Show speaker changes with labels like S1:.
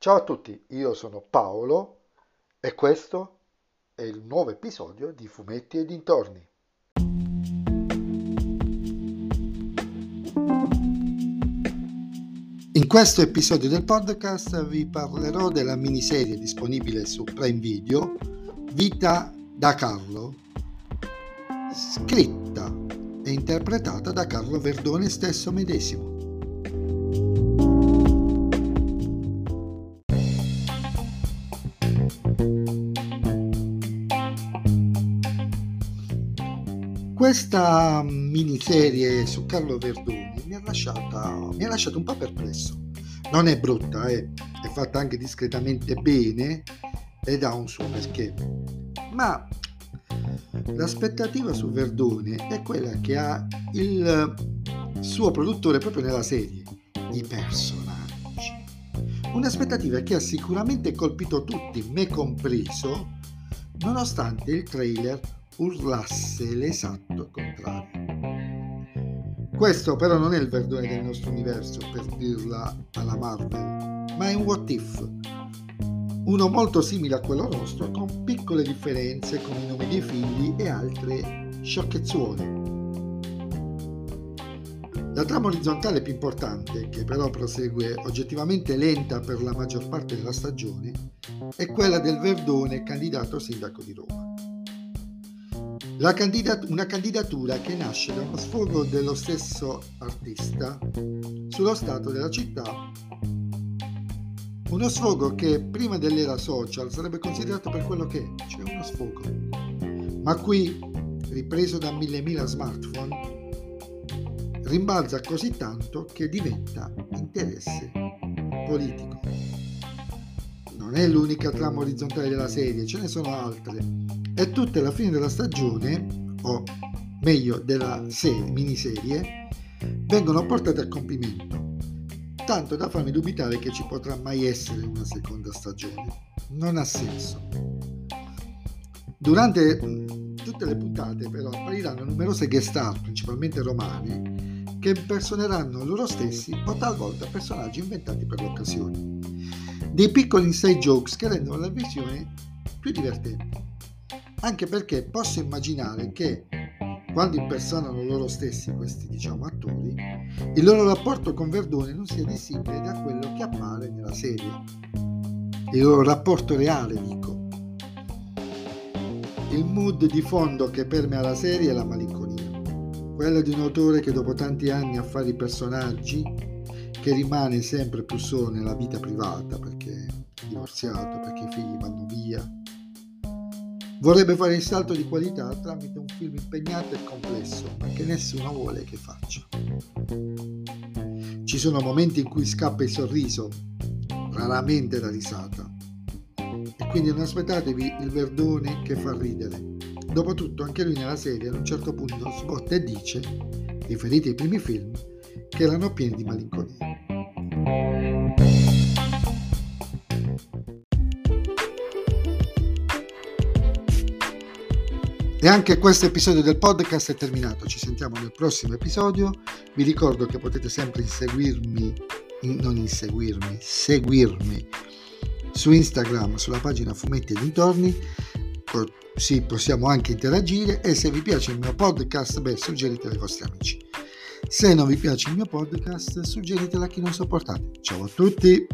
S1: Ciao a tutti, io sono Paolo e questo è il nuovo episodio di Fumetti e dintorni. In questo episodio del podcast vi parlerò della miniserie disponibile su Prime Video Vita da Carlo, scritta e interpretata da Carlo Verdone stesso medesimo. Questa miniserie su Carlo Verdoni mi ha, lasciata, mi ha lasciato un po' perplesso. Non è brutta, eh? è fatta anche discretamente bene ed ha un suo perché. Ma l'aspettativa su Verdone è quella che ha il suo produttore proprio nella serie, i personaggi. Un'aspettativa che ha sicuramente colpito tutti, me compreso, nonostante il trailer urlasse l'esatto contrario. Questo però non è il verdone del nostro universo, per dirla alla Marvel, ma è un what if. Uno molto simile a quello nostro, con piccole differenze come i nomi dei figli e altre sciocchezzuole. La trama orizzontale più importante, che però prosegue oggettivamente lenta per la maggior parte della stagione, è quella del Verdone candidato sindaco di Roma. Candidat- una candidatura che nasce da uno sfogo dello stesso artista sullo stato della città. Uno sfogo che prima dell'era social sarebbe considerato per quello che è, cioè uno sfogo. Ma qui, ripreso da mille mila smartphone, rimbalza così tanto che diventa interesse politico. Non è l'unica trama orizzontale della serie, ce ne sono altre e tutte alla fine della stagione, o meglio della serie, miniserie, vengono portate a compimento, tanto da farmi dubitare che ci potrà mai essere una seconda stagione. Non ha senso. Durante tutte le puntate però appariranno numerose guest star, principalmente romane, che impersoneranno loro stessi o talvolta personaggi inventati per l'occasione. Dei piccoli inside jokes che rendono la visione più divertente anche perché posso immaginare che quando impersonano loro stessi questi diciamo attori, il loro rapporto con Verdone non sia dissimile da quello che appare nella serie. Il loro rapporto reale, dico. Il mood di fondo che permea la serie è la malinconia, quella di un autore che dopo tanti anni a fare i personaggi, che rimane sempre più solo nella vita privata perché è divorziato, perché i figli vanno via, Vorrebbe fare il salto di qualità tramite un film impegnato e complesso, ma che nessuno vuole che faccia. Ci sono momenti in cui scappa il sorriso, raramente la risata. E quindi non aspettatevi il verdone che fa ridere. Dopotutto anche lui nella serie ad un certo punto sbotta e dice, riferiti ai primi film, che erano pieni di malinconia. E anche questo episodio del podcast è terminato, ci sentiamo nel prossimo episodio, vi ricordo che potete sempre inseguirmi, in, non inseguirmi, seguirmi su Instagram, sulla pagina Fumetti e Dintorni, così possiamo anche interagire e se vi piace il mio podcast, beh, suggeritelo ai vostri amici. Se non vi piace il mio podcast, suggeritelo a chi non sopportate. Ciao a tutti!